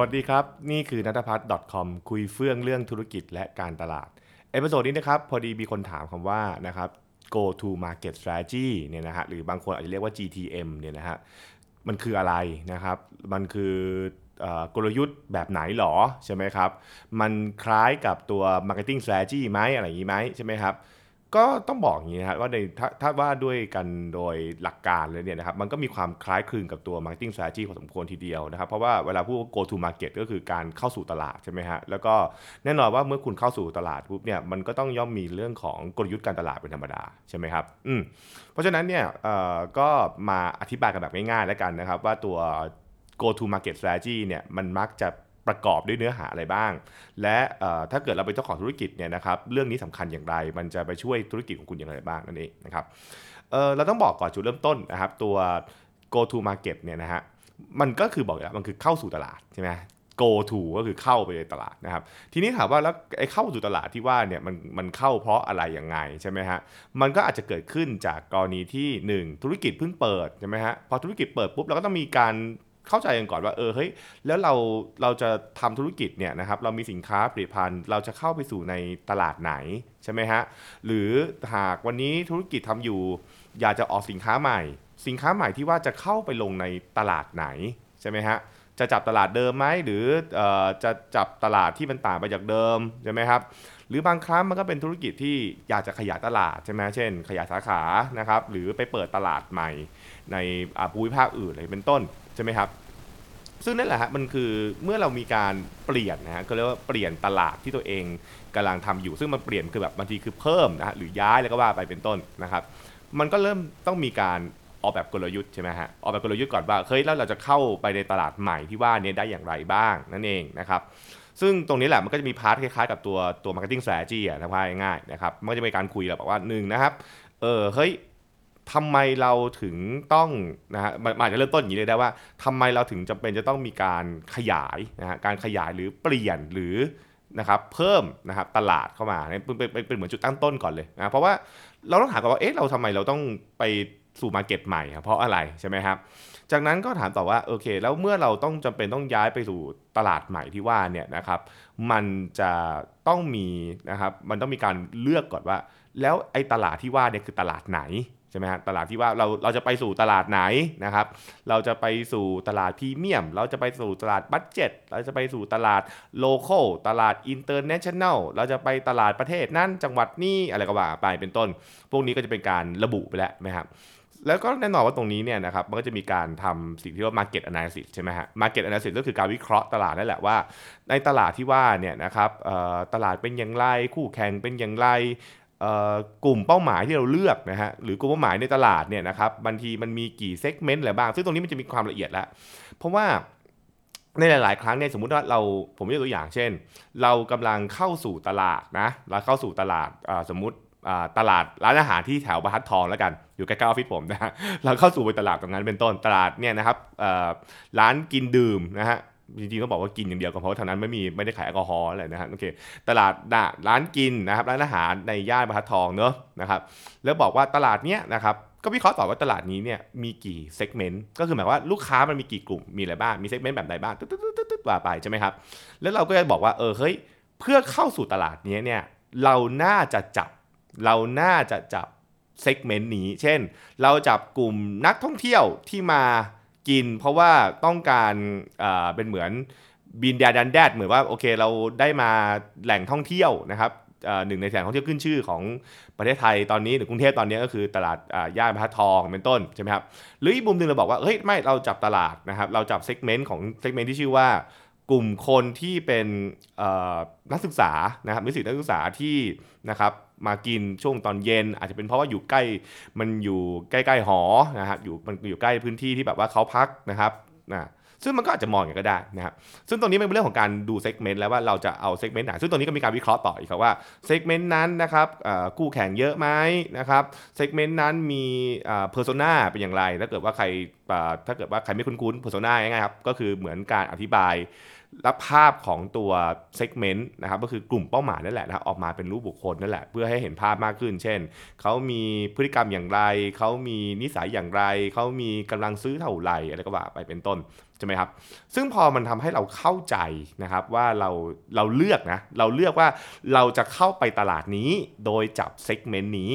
วัสดีครับ นี่คือนัทพัฒน์ .com คุยเฟื่องเรื่องธุรกิจและการตลาด episode นี้นะครับ พอดีมีคนถามคำว่านะครับ go to market strategy เนี่ยนะฮะหรือบางคนอาจจะเรียกว่า GTM เนี่ยนะฮะมันคืออะไรนะครับ มันคืออกลยุทธ์แบบไหนหรอ ใช่ไหมครับ มันคล้ายกับตัว marketing strategy ไหมอะไรอย่างนี้ไหมใช่ไหมครับ ก็ต้องบอกอย่างนี้ครับว่าในถ้าถ้าว่าด้วยกันโดยหลักการเลยเนี่ยนะครับมันก็มีความคล้ายคลึงกับตัว marketing strategy พอสมควรทีเดียวนะครับ เพราะว่าเวลาพูดว่า go to market ก็คือการเข้าสู่ตลาดใช่ไหมฮะแล้วก็แน่นอนว่าเมื่อคุณเข้าสู่ตลาดปุ๊บเนี่ยมันก็ต้องย่อมมีเรื่องของกลยุทธ์การตลาดเป็นธรรมดาใช่ไหมครับอืมเพราะฉะนั้นเนี่ยเอ่อก็มาอธิบายกันแบบง่ายๆแล้วกันนะครับ ว่าตัว go to market strategy เนี่ยมันมักจะ ประกอบด้วยเนื้อหาอะไรบ้าง และถ้าเกิดเราเป็นเจ้าของธุรกิจเนี่ยนะครับเรื่องนี้สำคัญอย่างไร มันจะไปช่วยธุรกิจของคุณอย่างไรบ้างนั่นเองนะครับเเราต้องบอกก่อนจุดเริ่มต้นนะครับตัว go to market เนี่ยนะฮะมันก็คือบอกอยู่แล้วมันคือเข้าสู่ตลาดใช่ไหม go to ก็คือเข้าไปในตลาดนะครับ ทีนี้ถามว่าแล้วไอ้เข้าสู่ตลาดที่ว่าเนี่ยมันมันเข้าเพราะอะไรยังไงใช่ไหมฮะ มันก็อาจจะเกิดขึ้นจากกรณีที่หนึ่งธุรกิจเพิ่งเปิดใช่ไหมฮะ พอธุรกิจเปิดปุ๊บเราก็ต้องมีการ เข้าใจกันก่อนว่าเออเฮ้ยแล้วเราเราจะทำธุรกิจเนี่ยนะครับเรามีสินค้าผลิตภัณฑ์เราจะเข้าไปสู่ในตลาดไหนใช่ไหมฮะหรือหากวันนี้ธุรกิจทำอยู่ อยากจะออกสินค้าใหม่ สินค้าใหม่ที่ว่าจะเข้าไปลงในตลาดไหนใช่ไหมฮะจะจับตลาดเดิมไหมหรือออจะจับตลาดที่มันต่างไปจากเดิมใช่ไหมครับหรือบางครั้งมันก็เป็นธุรกิจที่อยากจะขยายตลาดใช่ไหมเช่น ขยายสาขานะครับหรือไปเปิดตลาดใหม่ ในภูมิภาคอื่นอะไรเป็นต้นใช่ไหมครับ ซึ่งนั่นแหละฮะมันคือเมื่อเรามีการเปลี่ยนนะฮะก็เรียกว่าเปลี่ยนตลาดที่ตัวเองกำลังทำอยู่ ซึ่งมันเปลี่ยนคือแบบบางทีคือเพิ่มนะฮะหรือย้ายแล้วก็ว่าไปเป็นต้นนะครับ มันก็เริ่มต้องมีการออกแบบกลยุทธ์ใช่ไหมฮะออกแบบกลยุทธ์ก่อนว่าเฮ้ยแล้วเราจะเข้าไปในตลาดใหม่ที่ว่าเนี้ได้อย่างไรบ้างนั่นเองนะครับซึ่งตรงนี้แหละมันก็จะมีพาร์ทคล้ายๆกับตัวตัว marketing strategy อะนะครับง่ายๆนะครับมันก็จะมีการคุยแหละบว่าหนึ่งนะครับเออเฮ้ย ทำไมเราถึงต้องนะฮะมันอาจจะเริ่มต้นอย่างนี้เลยได้ว่าทำไมเราถึงจำเป็นจะต้องมีการขยายนะฮะการขยายหรือเปลี่ยนหรือนะครับเพิ่มนะครับตลาดเข้ามาเนี่ยเป็นเป็นเป็นเหมือนจุดตั้งต้นก่อนเลยนะเพราะว่าเราต้องถามก่อนว่าเอ๊ะเราทำไมเราต้องไปสู่ market ใหม่เพราะอะไรใช่ไหมครับจากนั้นก็ถามต่อว่าโอเค แล้วเมื่อเราต้องจำเป็นต้องย้ายไปสู่ตลาดใหม่ที่ว่าเนี่ยนะครับมันจะต้องมีนะครับมันต้องมีการเลือกก่อนว่า แล้วไอ้ตลาดที่ว่าเนี่ยคือตลาดไหน ใช่ไหมฮะตลาดที่ว่าเราเราจะไปสู่ตลาดไหนนะครับ เราจะไปสู่ตลาดพรีเมียม เราจะไปสู่ตลาด budget เราจะไปสู่ตลาด local ตลาด international เราจะไปตลาดประเทศนั้นจังหวัดนี้อะไรก็ว่าไปเป็นต้น พวกนี้ก็จะเป็นการระบุไปแล้วนะครับแล้วก็แน่นอนว่าตรงนี้เนี่ยนะครับมันก็จะมีการทำสิ่งที่เรียกว่า market analysis ใช่ไหมฮะ market analysis ก็คือการวิเคราะห์ตลาดนั่นแหละว่า ในตลาดที่ว่าเนี่ยนะครับตลาดเป็นอย่างไรคู่แข่งเป็นอย่างไร กลุ่มเป้าหมายที่เราเลือกนะฮะหรือกลุ่มเป้าหมายในตลาดเนี่ยนะครับบางทีมันมีกี่เซกเมนต์อะไรบ้าง ซึ่งตรงนี้มันจะมีความละเอียดแล้ว เพราะว่าในหลาย ๆ ครั้งเนี่ยสมมุติว่าเราผมยกตัวอย่างเช่น เรากำลังเข้าสู่ตลาดนะเราเข้าสู่ตลาดสมมุติตลาดร้านอาหารที่แถวบรรทัดทองแล้วกันอยู่ใกล้ๆออฟฟิศผมนะฮะเราเข้าสู่ไปตลาดตรงนั้นเป็นต้นตลาดเนี่ยนะครับร้านกินดื่มนะฮะ จริงๆต้องบอกว่ากินอย่างเดียวก็เพราะว่าทางนั้นไม่มีไม่ได้ขายแอลกอฮอล์อะไรนะฮะโอเคตลาดร้านกินนะครับร้านอาหารในย่านบรรทัดทองเนอะนะครับแล้วบอกว่าตลาดเนี้ยนะครับก็วิเคราะห์ต่อว่าตลาดนี้เนี่ยมีกี่ segment ก็คือหมายว่าลูกค้ามันมีกี่กลุ่มมีอะไรบ้างมี segment แบบใดบ้างตึ๊ดๆๆๆว่าไปใช่ไหมครับแล้วเราก็จะบอกว่าเออเฮ้ยเพื่อเข้าสู่ตลาดนี้เนี่ยเราน่าจะจับเราน่าจะจับเซกเมนต์นี้ เช่น เราจับกลุ่มนักท่องเที่ยวที่มา กิน เพราะว่าต้องการเป็นเหมือนบินแดดันแดดเหมือนว่าโอเคเราได้มาแหล่งท่องเที่ยวนะครับหนึ่งในแหล่งท่องเที่ยวขึ้นชื่อของประเทศไทยตอนนี้หรือกรุงเทพตอนนี้ก็คือตลาดอ่าย่านบรรทัดทองเป็นต้นใช่ไหมครับหรืออีกมุมหนึ่งเราบอกว่าเฮ้ยไม่เราจับตลาดนะครับเราจับ segment ของ segment ที่ชื่อว่ากลุ่มคนที่เป็นนักศึกษานะครับนิสิตนักศึกษาที่นะครับ มากินช่วงตอนเย็น อาจจะเป็นเพราะว่าอยู่ใกล้มันอยู่ใกล้ๆหอนะครับอยู่มันอยู่ใกล้พื้นที่ที่แบบว่าเขาพักนะครับนะซึ่งมันก็อาจจะมองอย่างก็ได้นะครับ ซึ่งตรงนี้เป็นเรื่องของการดู segment แล้วว่าเราจะเอา segment ไหน ซึ่งตรงนี้ก็มีการวิเคราะห์ต่ออีกครับว่า segment นั้นนะครับเอ่อคู่แข่งเยอะไหมนะครับ segment นั้นมี persona เป็นอย่างไร ถ้าเกิดว่าใครถ้าเกิดว่าใครไม่คุ้นๆ persona ง่ายๆครับ ก็คือเหมือนการอธิบาย รับภาพของตัว segment นะครับก็คือกลุ่มเป้าหมายนั่นแหละนะครับออกมาเป็นรูปบุคคลนั่นแหละ เพื่อให้เห็นภาพมากขึ้น เช่น เขามีพฤติกรรมอย่างไร เขามีนิสัยอย่างไร เขามีกำลังซื้อเท่าไหร่อะไรก็ว่าไปเป็นต้นใช่ไหมครับ ซึ่งพอมันทำให้เราเข้าใจนะครับว่าเราเราเลือกนะเราเลือกว่าเราจะเข้าไปตลาดนี้โดยจับ segment นี้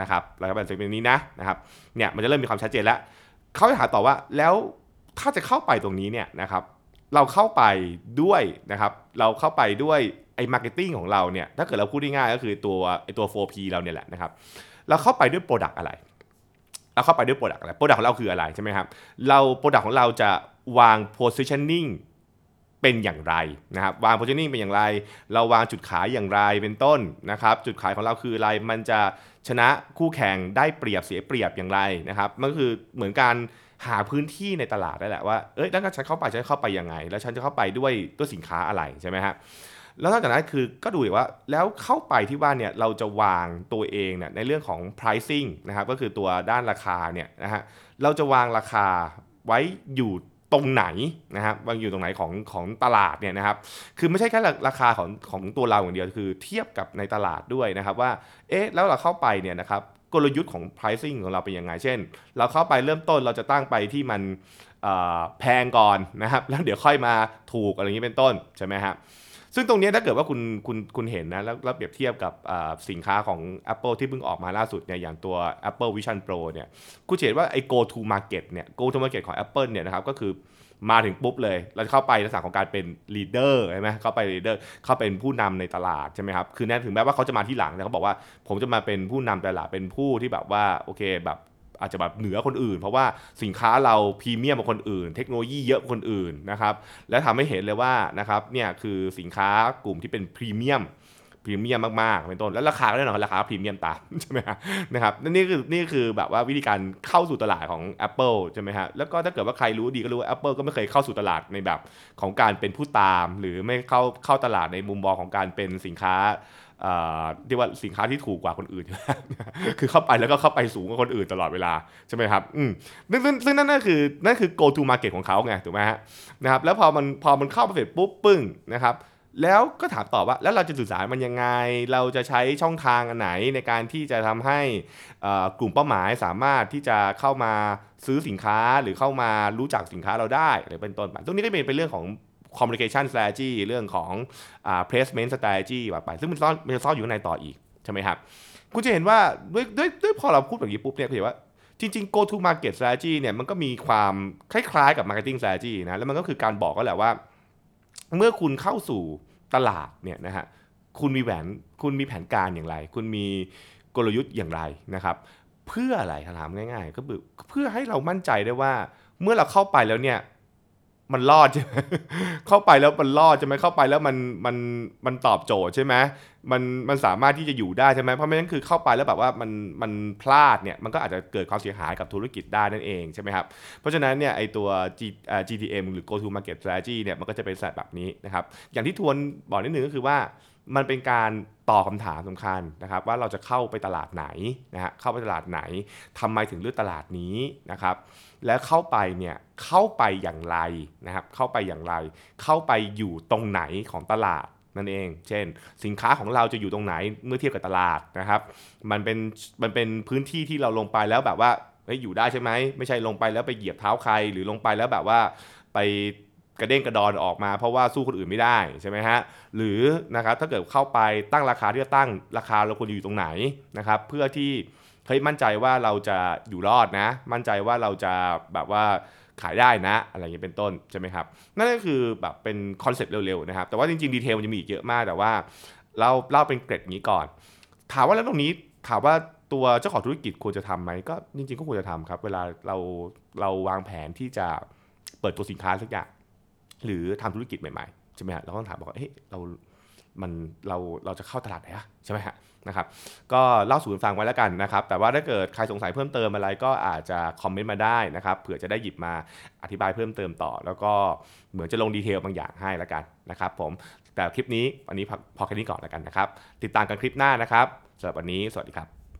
นะครับเราจะเป็น segment นี้นะนะครับเนี่ยมันจะเริ่มมีความชัดเจนแล้วเขาจะถามต่อว่าแล้วถ้าจะเข้าไปตรงนี้เนี่ยนะครับ เราเข้าไปด้วยนะครับ เราเข้าไปด้วยไอ้ marketing ของเราเนี่ยถ้าเกิดเราพูดง่ายๆก็คือตัวไอ้ตัว 4P เราเนี่ยแหละนะครับ เราเข้าไปด้วย product อะไร เราเข้าไปด้วย product อะไร product ของเราคืออะไรใช่ไหมครับ เรา product ของเราจะวาง positioning เป็นอย่างไรนะครับวาง positioning เป็นอย่างไร เราวางจุดขายอย่างไรเป็นต้นนะครับ จุดขายของเราคืออะไรมันจะชนะคู่แข่งได้เปรียบเสียเปรียบอย่างไรนะครับมันก็คือเหมือนการ หาพื้นที่ในตลาดได้แหละว่า เอ้ยแล้วฉันเข้าไปฉันเข้าไปยังไง แล้วฉันจะเข้าไปด้วยตัวสินค้าอะไรใช่ไหมฮะ แล้วนอกจากนั้นคือก็ดูว่า แล้วเข้าไปที่ว่านเนี่ยเราจะวางตัวเองเนี่ยในเรื่องของ pricing นะครับก็คือตัวด้านราคาเนี่ยนะฮะ เราจะวางราคาไว้อยู่ตรงไหนนะครับวางอยู่ตรงไหนของของตลาดเนี่ยนะครับ คือไม่ใช่แค่ราคาของของตัวเราอย่างเดียว คือเทียบกับในตลาดด้วยนะครับว่า เอ๊ะ แล้วเราเข้าไปเนี่ยนะครับ กลยุทธ์ของ pricing ของเราเป็นยังไง เช่น เราเข้าไปเริ่มต้นเราจะตั้งไปที่มันแพงก่อนนะครับ แล้วเดี๋ยวค่อยมาถูกอะไรอย่างนี้เป็นต้นใช่ไหมครับ ซึ่งตรงนี้ถ้าเกิดว่าคุณคุณคุณเห็นนะแล้วแล้วเปรียบเทียบกับสินค้าของ Apple ที่เพิ่งออกมาล่าสุดเนี่ยอย่างตัว Apple Vision Pro เนี่ยคุณเห็นว่าไอ้ go to market เนี่ย go to market ของ Apple เนี่ยนะครับก็คือมาถึงปุ๊บเลย เราจะเข้าไปลักษณะของการเป็น leader ใช่ไหมเข้าไป leader เข้าเป็นผู้นำในตลาดใช่ไหมครับคือแน่ถึงแม้ว่าเขาจะมาที่หลังแต่เขาบอกว่าผมจะมาเป็นผู้นำตลาดเป็นผู้ที่แบบว่าโอเคแบบ อาจจะแบบเหนือคนอื่น เพราะว่าสินค้าเราพรีเมียมกว่าคนอื่น เทคโนโลยีเยอะกว่าคนอื่นนะครับและทำให้เห็นเลยว่านะครับเนี่ยคือสินค้ากลุ่มที่เป็นพรีเมียมพรีเมียมมากๆ เป็นต้น แล้วราคาก็แน่นอนราคาพรีเมียมตามใช่ไหมนะครับนี่คือนี่คือแบบว่าวิธีการเข้าสู่ตลาดของ Apple ใช่ไหมฮะแล้วก็ถ้าเกิดว่าใครรู้ดีก็รู้ว่า Apple ก็ไม่เคยเข้าสู่ตลาดในแบบของการเป็นผู้ตาม หรือไม่เข้าเข้าตลาดในมุมมองของการเป็นสินค้า ที่ว่าสินค้าที่ถูกกว่าคนอื่น คือเข้าไปแล้วก็เข้าไปสูงกว่าคนอื่นตลอดเวลา ใช่ไหมครับ อืมซึ่งซึ่งนั่นนั่นคือนั่นคือ go to market ของเขาไงถูกไหมฮะนะครับแล้วพอมันพอมันเข้าไปเสร็จปุ๊บปึ้งนะครับแล้วก็ถามต่อว่าแล้วเราจะสื่อสารมันยังไง เราจะใช้ช่องทางอันไหนในการที่จะทำให้กลุ่มเป้าหมายสามารถที่จะเข้ามาซื้อสินค้าหรือเข้ามารู้จักสินค้าเราได้หรือเป็นต้นไปตรงนี้ก็เป็นเรื่องของ communication strategy เรื่องของ placement strategy แบบไป ซึ่งมันซ่อนมันจะซ่อนอยู่ในต่ออีก ใช่ไหมครับ คุณจะเห็นว่าด้วยด้วยด้วยพอเราพูดแบบนี้ปุ๊บเนี่ยคุณเห็นว่าจริงๆ go to market strategy เนี่ยมันก็มีความคล้ายๆกับ marketing strategy นะ แล้วมันก็คือการบอกก็แหละว่า เมื่อคุณเข้าสู่ตลาดเนี่ยนะฮะ คุณมีแผน คุณมีแผนการอย่างไร คุณมีกลยุทธ์อย่างไรนะครับ เพื่ออะไรถามง่ายๆ ก็เพื่อให้เรามั่นใจได้ว่า เมื่อเราเข้าไปแล้วเนี่ย มันรอดใช่ไหมเข้าไปแล้วมันรอดใช่ไหมเข้าไปแล้วมันมันมันตอบโจทย์ใช่ไหมมันมันสามารถที่จะอยู่ได้ใช่ไหมเพราะไม่งั้นคือเข้าไปแล้วแบบว่ามันมันพลาดเนี่ยมันก็อาจจะเกิดความเสียหายกับธุรกิจได้นั่นเองใช่ไหมครับเพราะฉะนั้นเนี่ยไอตัว G GTM หรือ Go to Market Strategy เนี่ยมันก็จะเป็นแบบนี้นะครับอย่างที่ทวนบอกนิดนึงก็คือว่า มันเป็นการตอบคาถามสำคัญนะครับ ว่าเราจะเข้าไปตลาดไหนนะฮะเข้าไปตลาดไหนทำไมถึงเลือกตลาดนี้นะครับ แล้วเข้าไปเนี่ยเข้าไปอย่างไรนะครับเข้าไปอย่างไร เข้าไปอยู่ตรงไหนของตลาดนั่นเอง เช่น สินค้าของเราจะอยู่ตรงไหนเมื่อเทียบกับตลาดนะครับ มันเป็นมันเป็นพื้นที่ที่เราลงไปแล้วแบบว่าอยู่ได้ใช่ไหมไม่ใช่ลงไปแล้วไปเหยียบเท้าใครหรือลงไปแล้วแบบว่าไป กระเด้งกระดอนออกมา เพราะว่าสู้คนอื่นไม่ได้ใช่ไหมฮะหรือนะครับถ้าเกิดเข้าไปตั้งราคาที่จะตั้งราคาเราควรอยู่ตรงไหนนะครับเพื่อที่เฮ้ยมั่นใจว่าเราจะอยู่รอดนะ มั่นใจว่าเราจะแบบว่าขายได้นะอะไรอย่างนี้เป็นต้นใช่ไหมครับนั่นก็คือแบบเป็น concept เร็วๆนะครับแต่ว่าจริงๆ detail มันจะมีอีกเยอะมากแต่ว่าเราเล่าเป็นเกร็ดนี้ก่อน ถามว่าแล้วตรงนี้ถามว่าตัวเจ้าของธุรกิจควรจะทำไหมก็จริงๆก็ควรจะทำครับ เวลาเราเราวางแผนที่จะเปิดตัวสินค้าสักอย่าง หรือทำธุรกิจใหม่ๆใช่ไหมฮะเราต้องถามบอกว่าเฮ้ยเรามันเราเราจะเข้าตลาดไหนอะใช่ไหมฮะนะครับก็เล่าสู่กันฟังไว้แล้วกันนะครับ แต่ว่าถ้าเกิดใครสงสัยเพิ่มเติมอะไรก็อาจจะ comment มาได้นะครับเผื่อจะได้หยิบมาอธิบายเพิ่มเติมต่อ แล้วก็เหมือนจะลงดีเทลบางอย่างให้แล้วกันนะครับผมแต่คลิปนี้วันนี้พอแค่นี้ก่อนแล้วกันนะครับ ติดตามกันคลิปหน้านะครับสำหรับวันนี้สวัสดีครับ